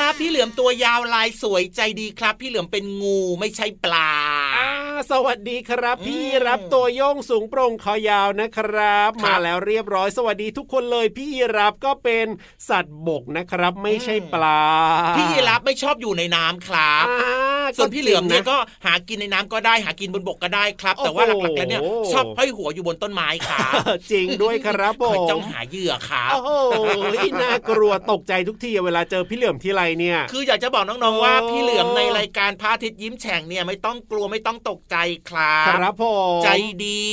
ครับ พี่เหลือมตัวยาวลายสวยใจดีครับ พี่เหลือมเป็นงูไม่ใช่ปลา สวัสดีครับอืมพี่รับตัวโยงสูงโปร่งคอยาวนะครับครับ มาแล้วเรียบร้อยสวัสดีทุกคนเลยพี่รับก็เป็นสัตว์บกนะครับ ไม่ใช่ปลา พี่ยีรับไม่ชอบอยู่ในน้ำครับอ่าส่วนพี่เหลือมเนี่ยจริงะก็หากินในน้ำก็ได้หากินบนบกก็ได้ครับ แต่ว่าโอ้โหหลักๆแล้วเนี่ยชอบห้อยหัวอยู่บนต้นไม้ครับจริงด้วยครับผคอยมจ้องหาเหยื่อครับโอ้โหน่ากลัวตกใจทุกทีเวลาเจอพี่เหลือมที่ไรเนี่ย คืออยากจะบอกน้องๆว่าโอ้พี่เหลือมในรายการพระอาทิตย์ยิ้มแฉ่งเนี่ยไม่ต้องกลัวไม่ต้องตกใจครับครับผมใจดี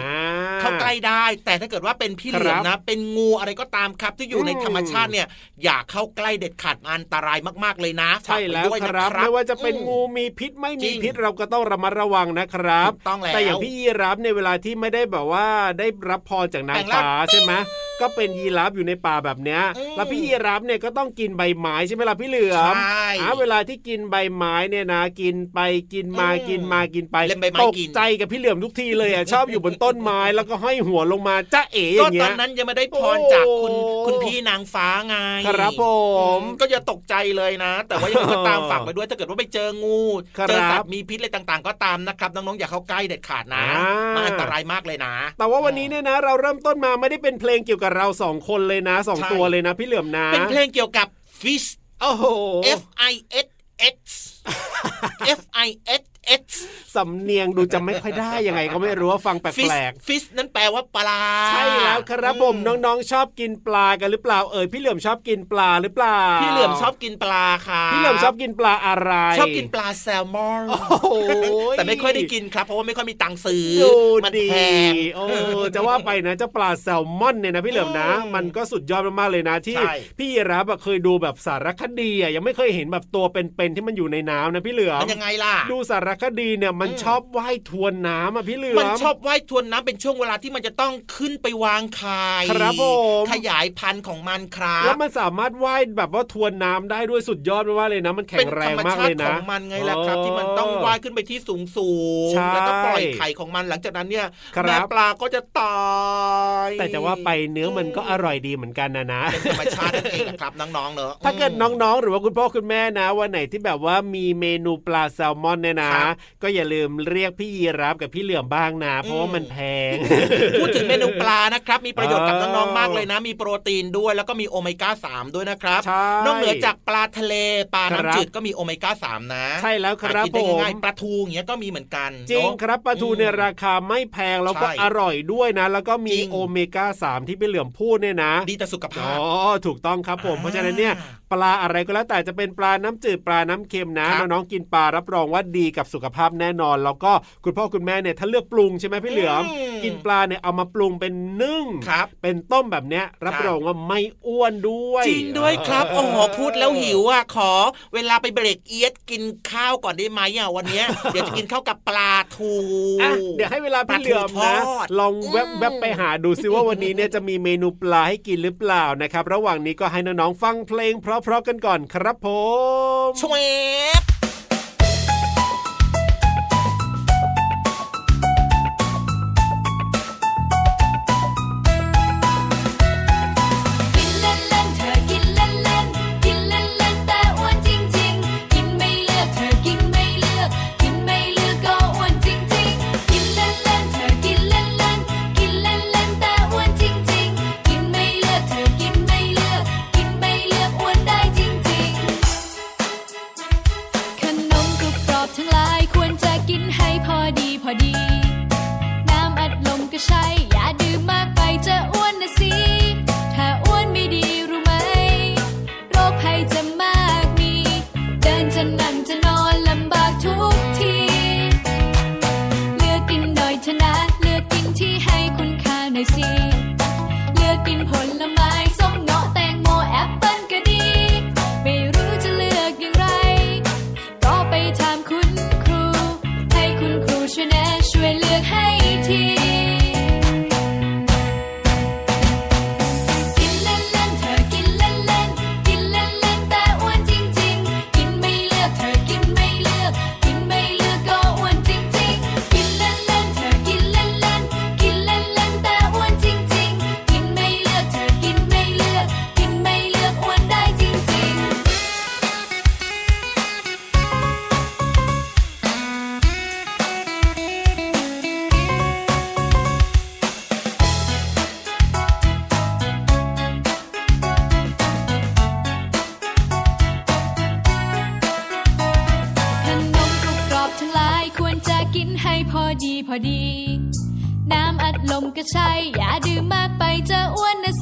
อ่าเข้าใกล้ได้ แต่ถ้าเกิดว่าเป็นพี่เหลือมครับนะ เป็นงูอะไรก็ตามครับ ที่อยู่ในอืมธรรมชาติเนี่ย อย่าเข้าใกล้เด็ดขาดอันตรายมาก ๆเลยนะใช่แล้วฝากได้วยคนะรับไม่ว่าจะเป็นอืมงูมีพิษไม่จริมีงพิษเราก็ต้องระมัดระวังนะครับถูกต้องแล้วแต่อย่างพี่ยีรับในยเวลาที่ไม่ได้แบบว่าได้รับพรจากนางแปลงร่างฟ้าใช่ไหมก็เป็นยีรับอยู่ในป่าแบบเนี้ยอืมแล้วพี่ยีรับเนี่ยก็ต้องกินใบไม้ใช่ไหมล่ะพี่เหลือมใช่อ่าเวลาที่กินใบไม้เนี่ยนะ กินไปกินมาอืมกินมากินไปเล่นใบไม้ตกกินใจกับพี่เหลือมทุกทีเลยอะชอบอยู่บนต้นไม้แล้วก็ห้อยหัวลงมาจ้าเอ๋อก็ย่างตเงี้อยนนั้นยังไม่ได้พรจากคุณโอ้คุณพี่นางฟ้าไงครับผมอืก็อย่าตกใจเลยนะ แต่ว่ายังไงก็ตามเออฝากไปด้วยถ้าเกิดว่าไปเจองูครับเจอสัตว์มีพิษอะไรต่างๆ ก็ตามนะครับน้องๆอย่าเข้าใกล้เด็ดขาดนะอ่ามัมันอันตรายมากเลยนะ แต่ว่าวันนี้เนี่ยนะ เราเริ่มต้นมาไม่ได้เป็นเพลงเกี่ยวกับเราสองคนเลยนะสองใช่ตัวเลยนะพี่เหลือมนะ เป็นเพลงเกี่ยวกับ fish โอ้โห F I S X F I S X สำเนียงดูจะไม่ค่อยได้ยังไงก็ไม่รู้ว่าฟังแป fish ลก fish นั้นแปลว่าปลาๆใช่แล้วครับผมน้องๆชอบกินปลากันหรือเปล่าเอ่ยพี่เหลือมชอบกินปลาหรือเปล่า พี่เหลือมชอบกินปลาค่ะพี่เหลือมชอบกินปลาอะไรชอบกินปลาแซลมอนโอ้โหแต่ไม่ค่อยได้กินครับ เพราะว่าไม่ค่อยมีตังค์ซื้อดูมันดีแพงโอ้จะว่าไปนะเจ้าปลาแซลมอนเนี่ยนะพี่เหลือมนะอืมมันก็สุดยอดมากๆเลยนะที่ใช่พี่ยีรับอะเคยดูแบบสารคดีอะยังไม่เคยเห็นแบบตัวเป็นๆที่มันอยู่ในน้ำนะพี่เหลือมมันยังไงล่ะดูสารคดีเนี่ยมันอืมชอบว่ายทวนน้ำอะพี่เหลือมมันชอบว่ายทวนน้ำเป็นช่วงเวลาที่มันจะต้องขึ้นไปวางไข่ครับผมขยายพันธุ์ของมันครัแล้วบมันสามารถว่ายแบบว่าทวนน้ำได้ด้วยสุดยอดมากๆเลยนะ มันแข็เป็งนแรธรงรมมากชาเลติยขนะองมันไงล่ะครับ ที่มันต้องว่ายขึ้นไปที่สูงสูงใช่แล้วก็ปล่อยไข่ของมันหลังจากนั้นเนี่ยครับแม่ปลาก็จะตายแต่จะว่าไปเนื้อมันก็อร่อยดีเหมือนกันนะนะเป็นธรรมชาตินั่นเองนะครับน้องๆเนอะถ้าเกิดน้องๆ หรือว่าคุณพ่อคุณแม่นะวันไหนที่แบบว่ามีเมนูปลาแซลมอนเนี่ยนะครับก็อย่าลืมเรียกพี่ยีรับกับพี่เหลือมบ้างนะเพราะว่ามันแพง พูดถึงเมนูปลานะครับ มีประโยชน์กับเออน้องๆมากเลยนะ มีโปรตีนด้วยแล้วก็มีโอเมก้า3ด้วยนะครับใช่นอกเหนือจากปลาทะเลปลาครับน้ำจืดก็มีโอเมก้า3นะ ใช่แล้วครับหากินได้ผมง่ายๆปลาทูอย่างเงี้ยก็มีเหมือนกัน จริงเนอะครับปลาทูเนี่ยราคาไม่แพงแล้วก็ใช่อร่อยด้วยนะ แล้วก็มีจริงโอเมก้า3ที่พี่เหลือมพูดเนี่ยนะ ดีต่อสุขภาอ๋พอถูกต้องครับผมเพราะฉะนั้นเนี่ย ปลาอะไรก็แล้วแต่จะเป็นปลาน้ำจืดปลาน้ำเค็มนะครับน้องๆกินปลารับรองว่าดีกับสุขภาพแน่นอน แล้วก็คุณพ่อคุณแม่เนี่ยถ้าเลือกปรุงใช่ไหมพี่เหลือมอืมกินปลาเนี่ยเอามาปรุงเป็นนึ่งครับเป็นต้มแบบเนี้ยรับครับรองว่าไม่อ้วนด้วย จริงด้วยครับโอ้โหพูดแล้วหิวอะขอ เวลาไปเบรกเอียดกินข้าวก่อนได้ไหมอะวันเนี้ยเดี๋ยวจะกินข้าวกับปลาทูอะเดี๋ยวให้เวลาพี่เหลือมปลานะทูทอดลองแวบอืมแวบไปหาดูซิว่าวันนี้เนี่ยจะมีเมนูปลาให้กินหรือเปล่านะครับ ระหว่างนี้ก็ให้น้องๆฟังเพลงเพราะๆกันก่อนครับผมชวบ wishing ลมก็ใช่ อย่าดื่มมากไปจะอ้วนนะ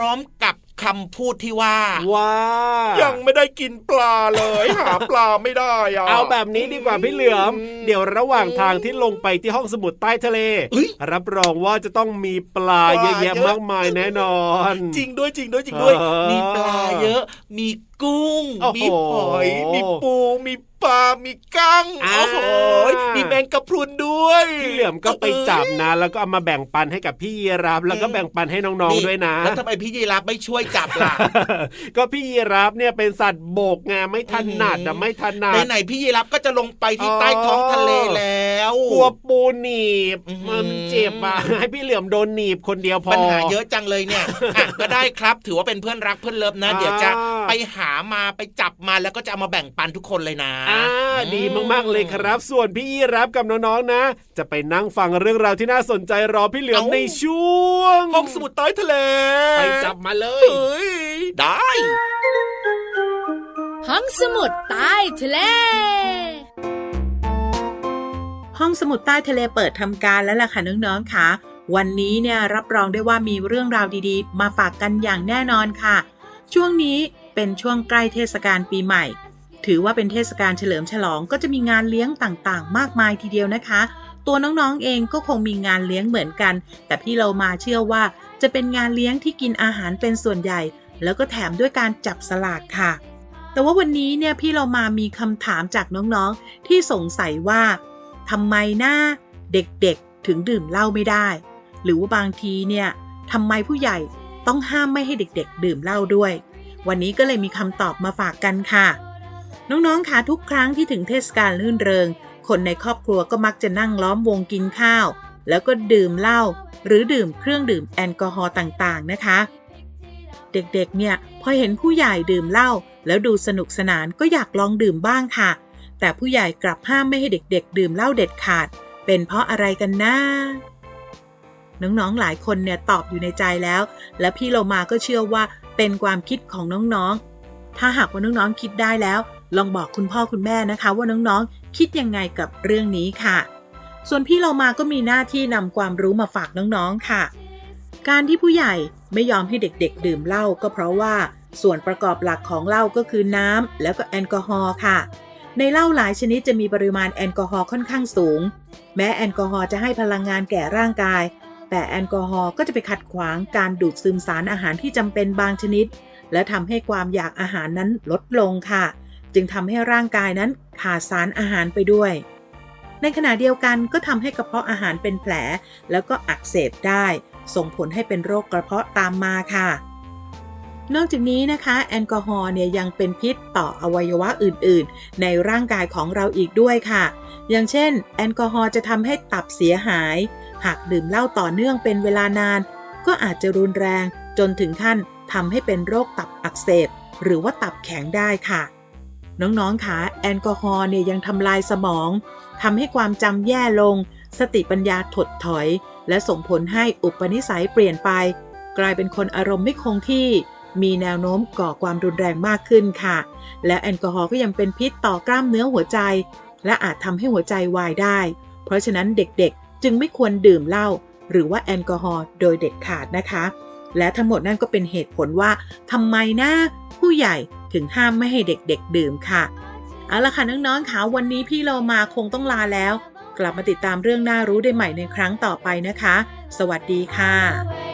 ร็วครับพร้อมกับคำพูดที่ว่าว้ายังไม่ได้กินปลาเลยหาปลาไม่ได้อะเอาแบบนี้ดีกว่าพี่เหลือม เดี๋ยวระหว่างทางที่ลงไปที่ห้องสมุดใต้ทะเลเอ้ยรับรองว่าจะต้องมีปลาปลาเยอะแยะเยอะมากมายแน่นอน จริงด้วยจริงด้วยจริงด้วยเออมีปลาเยอะมีกุ้งโอ้โหมีหอย มีปูมีปลา มีกั้งอ่าโอ้โหมีแมงกะพรุนด้วยพี่เหลือมก็ไปจับนะ แล้วก็เอามาแบ่งปันให้กับพี่ยีรับ แล้วก็แบ่งปันให้น้องๆด้วยนะ แล้วทำไมพี่ยีรับไม่ช่วยจับล่ะ ก็พี่ยีรับเนี่ยเป็นสัตว์โบกไงไม่ถนัดอือะมไม่ถนัดไหนๆพี่ยีรับก็จะลงไปที่ใต้ท้องทะเลแล้วกลัวปูหนีบอื้อหือมันเจ็บอะให้พี่เหลือมโดนหนีบคนเดียวพอปัญหาเยอะจังเลยเนี่ยอะก็ได้ครับ ถือว่าเป็นเพื่อนรักเพื่อนเลิฟนะอ่าเดี๋ยวจะไปหามาไปจับมาแล้วก็จะเอามาแบ่งปันทุกคนเลยนะอ่าดีมากๆเลยครับ ส่วนพี่ยีรับกับน้องๆนะ จะไปนั่งฟังเรื่องราวที่น่าสนใจรอพี่เหลือมเอ้าในช่วงห้องสมุดใต้ทะเล ไปจับมาเลเฮ้ยยได้ห้องสมุดใต้ทะเล ห้องสมุดใต้ทะเลเปิดทำการแล้วล่ะค่ะน้องๆค่ะ วันนี้เนี่ยรับรองได้ว่ามีเรื่องราวดีๆ มาฝากกันอย่างแน่นอนค่ะ ช่วงนี้ เป็นช่วงใกล้เทศกาลปีใหม่ ถือว่าเป็นเทศกาลเฉลิมฉลองก็จะมีงานเลี้ยงต่างๆ มากมายทีเดียวนะคะ ตัวน้องๆเองก็คงมีงานเลี้ยงเหมือนกัน แต่พี่เรามาเชื่อว่า จะเป็นงานเลี้ยงที่กินอาหารเป็นส่วนใหญ่ แล้วก็แถมด้วยการจับสลากค่ะ แต่ว่าวันนี้เนี่ยพี่เรามามีคำถามจากน้องๆ ที่สงสัยว่าทำไมหน้าเด็กๆถึงดื่มเหล้าไม่ได้ หรือว่าบางทีเนี่ยทำไมผู้ใหญ่ต้องห้ามไม่ให้เด็กๆ ดื่มเหล้าด้วย วันนี้ก็เลยมีคำตอบมาฝากกันค่ะ น้องๆคะทุกครั้งที่ถึงเทศกาลลื่นเริง คนในครอบครัวก็มักจะนั่งล้อมวงกินข้าว แล้วก็ดื่มเหล้าหรือดื่มเครื่องดื่มแอลกอฮอล์ต่างๆนะคะ เด็กๆ เนี่ยพอเห็นผู้ใหญ่ดื่มเหล้าแล้วดูสนุกสนานก็อยากลองดื่มบ้างค่ะ แต่ผู้ใหญ่กลับห้ามไม่ให้เด็ก ๆ ดื่มเหล้าเด็ดขาด เป็นเพราะอะไรกันนะน้องๆ หลายคนเนี่ยตอบอยู่ในใจแล้ว และพี่โลมาก็เชื่อว่า เป็นความคิดของน้องๆ ถ้าหากว่าน้องๆคิดได้แล้ว ลองบอกคุณพ่อคุณแม่นะคะ ว่าน้องๆ คิดยังไงกับเรื่องนี้ค่ะ ส่วนพี่โลมาก็มีหน้าที่นำความรู้มาฝากน้องๆค่ะ การที่ผู้ใหญ่ไม่ยอมให้เด็กๆ ดื่มเหล้าก็เพราะว่าส่วนประกอบหลักของเหล้าก็คือน้ำแล้วก็แอลกอฮอล์ค่ะ ในเหล้าหลายชนิดจะมีปริมาณแอลกอฮอล์ค่อนข้างสูง แม้แอลกอฮอล์จะให้พลังงานแก่ร่างกาย แต่แอลกอฮอล์ก็จะไปขัดขวางการดูดซึมสารอาหารที่จำเป็นบางชนิด และทำให้ความอยากอาหารนั้นลดลงค่ะ จึงทำให้ร่างกายนั้นขาดสารอาหารไปด้วย ในขณะเดียวกันก็ทำให้กระเพาะอาหารเป็นแผล แล้วก็อักเสบได้ ส่งผลให้เป็นโรคกระเพาะตามมาค่ะ นอกจากนี้นะคะแอลกอฮอล์เนี่ยยังเป็นพิษต่ออวัยวะอื่นๆ ในร่างกายของเราอีกด้วยค่ะ อย่างเช่น แอลกอฮอล์จะทำให้ตับเสียหาย หากดื่มเหล้าต่อเนื่องเป็นเวลานาน ก็อาจจะรุนแรงจนถึงขั้นทำให้เป็นโรคตับอักเสบ หรือว่าตับแข็งได้ค่ะ น้องๆคะแอลกอฮอล์เนี่ยยังทำลายสมองทำให้ความจำแย่ลง สติปัญญาถดถอย และส่งผลให้อุปนิสัยเปลี่ยนไป กลายเป็นคนอารมณ์ไม่คงที่มีแนวโน้มก่อความรุนแรงมากขึ้นค่ะ และแอลกอฮอล์ก็ยังเป็นพิษต่อกล้ามเนื้อหัวใจ และอาจทำให้หัวใจวายได้ เพราะฉะนั้นเด็กๆ จึงไม่ควรดื่มเหล้าหรือว่าแอลกอฮอล์โดยเด็ดขาดนะคะ และทั้งหมดนั่นก็เป็นเหตุผลว่าทำไมนะผู้ใหญ่ถึงห้ามไม่ให้เด็กๆ ดื่มค่ะ เอาละค่ะน้องๆค่ะวันนี้พี่เรามาคงต้องลาแล้ว กลับมาติดตามเรื่องน่ารู้ได้ใหม่ในครั้งต่อไปนะคะ สวัสดีค่ะ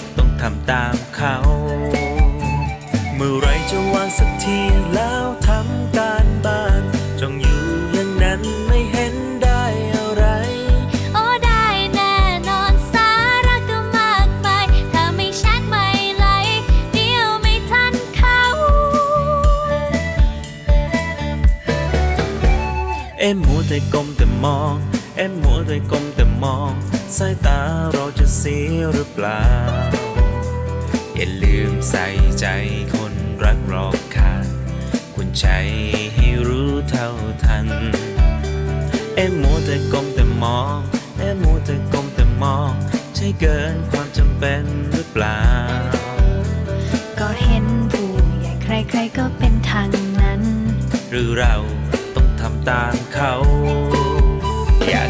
ง ทำตามเขา เมื่อไรจะวางสักทีแล้วทำการบ้านจ้องอยู่อย่างนั้นไม่เห็นได้อะไร โอ้ได้แน่นอนสาระก็มากมายถ้าไม่แชทไม่ไลค์เดี๋ยวไม่ทันเขา เอ็มมัวแต่ก้มแต่มอง เอ็มมัวแต่ก้มแต่มอง สายตาเราจะเสียหรือเปล่า อย่าลืมใส่ใจคนรักรอบค่างคุณใจให้รู้เท่าทัน เอ็มมัวแต่ก้มแต่มอง เอ็มมัวแต่ก้มแต่มอง ใช่เกินความจำเป็นหรือเปล่า ก็เห็นผู้ใหญ่ใครๆก็เป็นทางนั้น หรือเราต้องทำตามเขา อยาก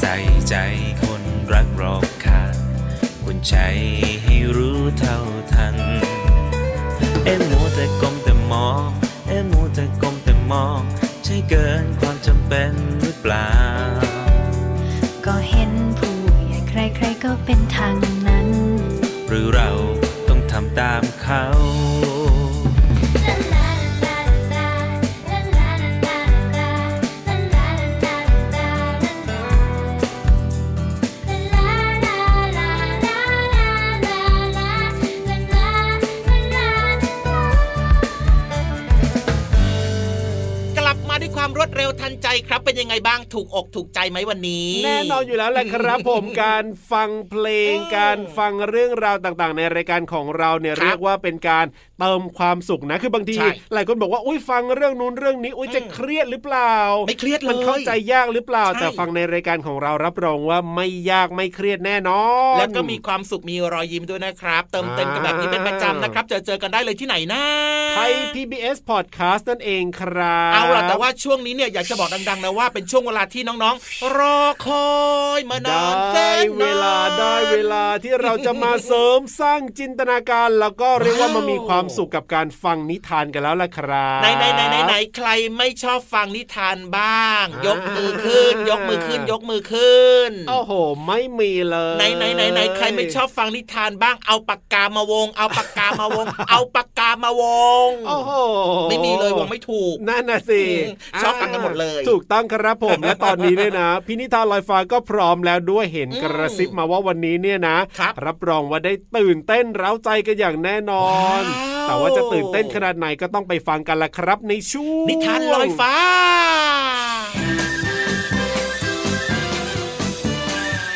ใส่ใจคนรักรอบค่างคุณใจให้รู้เท่าทัน เอ็มมัวแต่ก้มแต่มอง เอ็มมัวแต่ก้มแต่มอง ใช่เกินความจำเป็นหรือเปล่า ก็เห็นผู้ใหญ่ใครๆก็เป็นทางนั้น หรือเราต้องทำตามเขา ถูกอกถูกใจไหมวันนี้ แน่นอนอยู่แล้วแหละครับผมการฟังเพลงเออการฟังเรื่องราวต่างๆ ในรายการของเราเนี่ยครับเรียกว่าเป็นการเติมความสุขนะคือบางทีใช่หลายคนบอกว่าอุ้ยฟังเรื่องนู้นเรื่องนี้อุ้ยอืมจะเครียดหรือเปล่า ไม่เครียดเลยมันเข้าใจยากหรือเปล่าใช่แต่ฟังในรายการของเรารับรองว่าไม่ยากไม่เครียดแน่นอนแล้วก็มีความสุขมีรอยยิ้มด้วยนะครับ เติมเต็มกันแบบนี้เป็นประจำนะครับ เจอเจอกันได้เลยที่ไหนนะไทย PBS Podcast นั่นเองครับ เอาล่ะแต่ว่าช่วงนี้เนี่ยอยากจะบอกดังๆนะว่าเป็นช่วงเวลาที่น้องๆ รอคอยมานานได้แสนนานเวลาได้เวลาที่เราจะมาเสริมสร้างจินตนาการ แล้วก็เรียกว่าว้าวมามีความสุขกับการฟังนิทานกันแล้วล่ะครับไหนไหนไหนไหนไหนใครไม่ชอบฟังนิทานบ้าง ยกมือขึ้น ยกมือขึ้น ยกมือขึ้นโอ้โห ไม่มีเลยไหนไหนไหนไหนใครไม่ชอบฟังนิทานบ้างเอาปากกามาวง เอาปากกามาวง เอาปากกามาวงโอ้โหไม่มีเลยวงไม่ถูกนั่นน่ะสิอืมชอบฟังกันหมดเลย ถูกต้องครับผมและตอนนี้เนี่ยนะพินิธานลอยฟ้าก็พร้อมแล้วด้วยเห็นอืมกระซิบมาว่าวันนี้เนี่ยนะครับรับรองว่าได้ตื่นเต้นเร้าใจกันอย่างแน่นอนว้าวแต่ว่าจะตื่นเต้นขนาดไหนก็ต้องไปฟังกันละครับในช่วงนิทานลอยฟ้า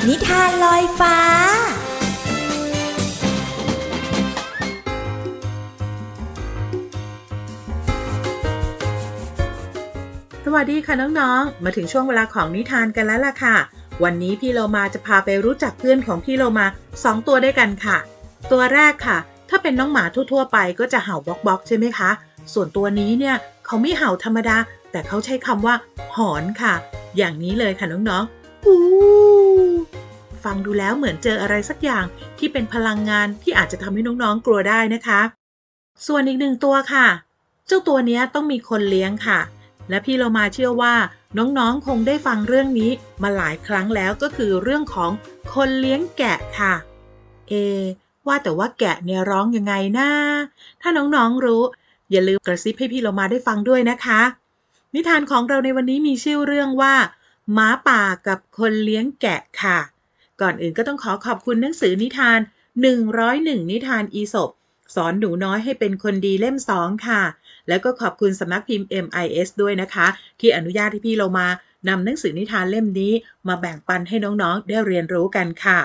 นิทานลอยฟ้า วัสดีค่ะน้องๆ มาถึงช่วงเวลาของนิทานกันแล้วล่ะค่ะ วันนี้พี่โลมาจะพาไปรู้จักเพื่อนของพี่โลมาสองตัวด้วยกันค่ะ ตัวแรกค่ะ ถ้าเป็นน้องหมาทั่วๆไปก็จะเห่าบ็อกๆใช่ไหมคะ ส่วนตัวนี้เนี่ยเขาไม่เห่าธรรมดา แต่เขาใช้คำว่า หอนค่ะ อย่างนี้เลยค่ะน้องๆอู้ฟังดูแล้วเหมือนเจออะไรสักอย่างที่เป็นพลังงานที่อาจจะทำให้น้องๆกลัวได้นะคะ ส่วนอีกหนึ่งตัวค่ะ เจ้าตัวนี้ต้องมีคนเลี้ยงค่ะ และพี่เรามาเชื่อว่าน้องๆ คงได้ฟังเรื่องนี้มาหลายครั้งแล้วก็คือเรื่องของคนเลี้ยงแกะค่ะ เอ ว่าแต่ว่าแกะเนี่ยร้องยังไงนะ ถ้าน้องๆรู้ อย่าลืมกระซิบให้พี่เรามาได้ฟังด้วยนะคะ นิทานของเราในวันนี้มีชื่อเรื่องว่าหมาป่ากับคนเลี้ยงแกะค่ะ ก่อนอื่นก็ต้องขอขอบคุณหนังสือนิทาน 101 นิทานอีสบสอนหนูน้อยให้เป็นคนดีเล่มสองค่ะ แล้วก็ขอบคุณสำนักพิมพ์ MIS ด้วยนะคะ ที่อนุญาตให้พี่เรามานำหนังสือนิทานเล่มนี้ มาแบ่งปันให้น้องๆ ได้เรียนรู้กันค่ะ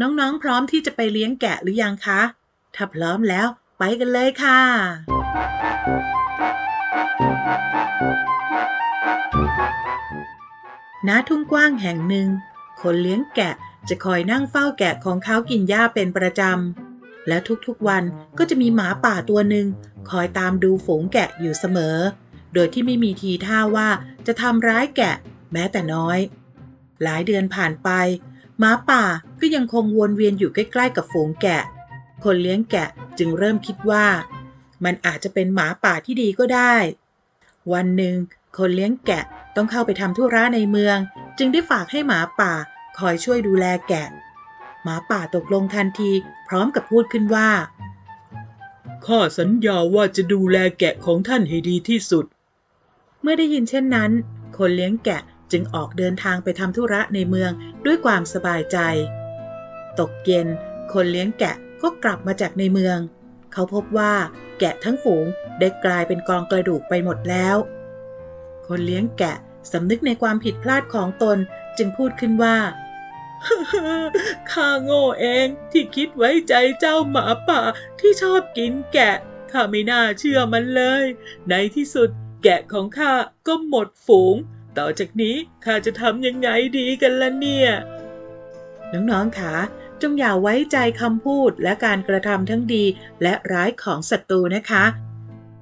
น้องๆ พร้อมที่จะไปเลี้ยงแกะหรือยังคะ ถ้าพร้อมแล้วไปกันเลยค่ะ ณ ทุ่งกว้างแห่งหนึ่ง คนเลี้ยงแกะจะคอยนั่งเฝ้าแกะของเขากินหญ้าเป็นประจำ และทุกๆวันก็จะมีหมาป่าตัวหนึ่ง คอยตามดูฝูงแกะอยู่เสมอ โดยที่ไม่มีทีท่าว่าจะทำร้ายแกะแม้แต่น้อย หลายเดือนผ่านไปหมาป่าก็ยังคงวนเวียนอยู่ใกล้ๆกับฝูงแกะ คนเลี้ยงแกะจึงเริ่มคิดว่า มันอาจจะเป็นหมาป่าที่ดีก็ได้ วันหนึ่งคนเลี้ยงแกะต้องเข้าไปทำธุระในเมือง จึงได้ฝากให้หมาป่าคอยช่วยดูแลแกะ หมาป่าตกลงทันทีพร้อมกับพูดขึ้นว่า ข้าสัญญาว่าจะดูแลแกะของท่านให้ดีที่สุด เมื่อได้ยินเช่นนั้น คนเลี้ยงแกะจึงออกเดินทางไปทำธุระในเมืองด้วยความสบายใจ ตกเย็น คนเลี้ยงแกะก็กลับมาจากในเมือง เขาพบว่าแกะทั้งฝูงได้กลายเป็นกองกระดูกไปหมดแล้ว คนเลี้ยงแกะสำนึกในความผิดพลาดของตนจึงพูดขึ้นว่า ข้าโง่เองที่คิดไว้ใจเจ้าหมาป่าที่ชอบกินแกะ ข้าไม่น่าเชื่อมันเลย ในที่สุดแกะของข้าก็หมดฝูง ต่อจากนี้ข้าจะทำยังไงดีกันล่ะเนี่ย น้องๆคะจงอย่าไว้ใจคำพูดและการกระทำทั้งดีและร้ายของศัตรูนะคะ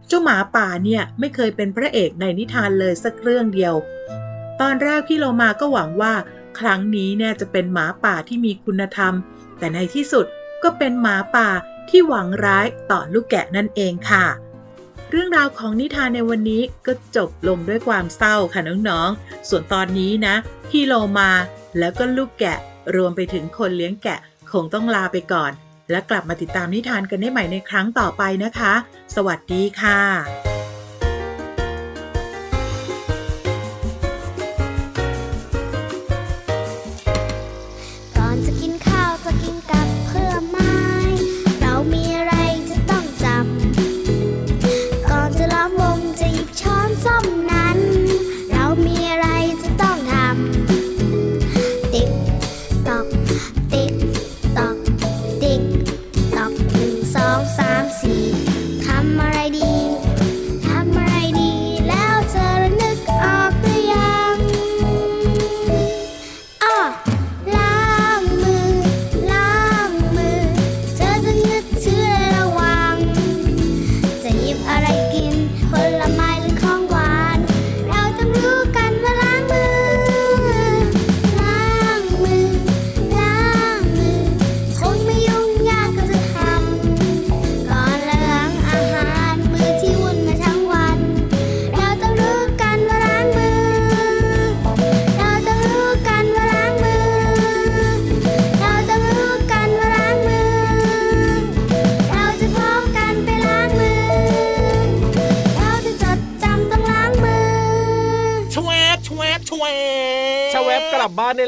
เจ้าหมาป่าเนี่ยไม่เคยเป็นพระเอกในนิทานเลยสักเรื่องเดียว ตอนแรกพี่โลมาก็หวังว่า ครั้งนี้เนี่ยจะเป็นหมาป่าที่มีคุณธรรม แต่ในที่สุดก็เป็นหมาป่าที่หวังร้ายต่อลูกแกะนั่นเองค่ะ เรื่องราวของนิทานในวันนี้ก็จบลงด้วยความเศร้าค่ะน้องๆ ส่วนตอนนี้นะพี่โลมาแล้วก็ลูกแกะรวมไปถึงคนเลี้ยงแกะคงต้องลาไปก่อน และกลับมาติดตามนิทานกันได้ใหม่ในครั้งต่อไปนะคะ สวัสดีค่ะ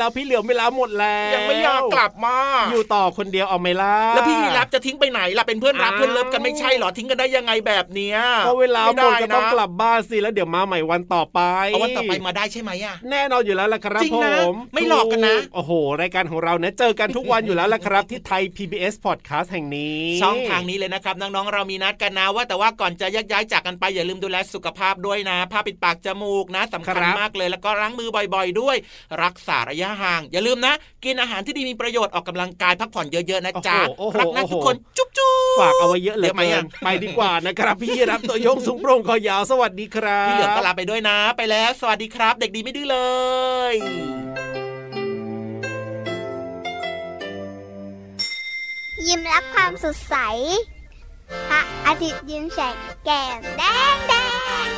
แล้วพี่เหลือมเวลาหมดแล้วยังไม่อยากกลับมา อยู่ต่อคนเดียวเอาไหมล่ะแล้วพี่ยีรับจะทิ้งไปไหนล่ะเป็นเพื่อนรักอ้าวเพื่อนเลิฟกันไม่ใช่เหรอทิ้งกันได้ยังไงแบบเนี้ยก็เวลาหมดไก็ต้องกลับบ้านสิแล้วเดี๋ยวมาใหม่วันต่อไปเอาวันต่อไปมาได้ใช่ไหมอะแน่นอนอยู่แล้วล่ะครับจริงผนะมไม่หลอกกันนะโอ้โห รายการของเราเนี่ยเจอกันทุกวันอยู่แล้วล่ะครับ ที่ไทย PBS Podcast แห่งนี้ช่องทางนี้เลยนะครับน้องๆเรามีนัดกันนะว่าแต่ว่าก่อนจะแยกย้ายจากกันไปอย่าลืมดูแลสุขภาพด้วยนะผ้าปิดปากจมูกนะสำคัญครับมากเลยแล้วก็ล้างมือบ่อย ๆ ด้วย รักษาระยะห่าง อย่าลืมนะ กินอาหารที่ดีมีประโยชน์ออกกำลังกายพักผ่อนเยอะๆนะจ๊ะโอ้โหรักนะโอ้โหทุกคนจุ๊บจุ๊บฝากเอาไว้เยอะเหลยเดี๋ยวไหมอะไปดีกว่านะครับ พี่รับตัวโยงสูงโปร่งคอยาวสวัสดีครับพี่เหลือมก็ลาไปด้วยนะ ไปแล้วสวัสดีครับ เด็กดีไม่ดื้อเลยยิ้มรับความสดใส พระอาทิตย์ยิ้มแฉกแก้มแดงแดง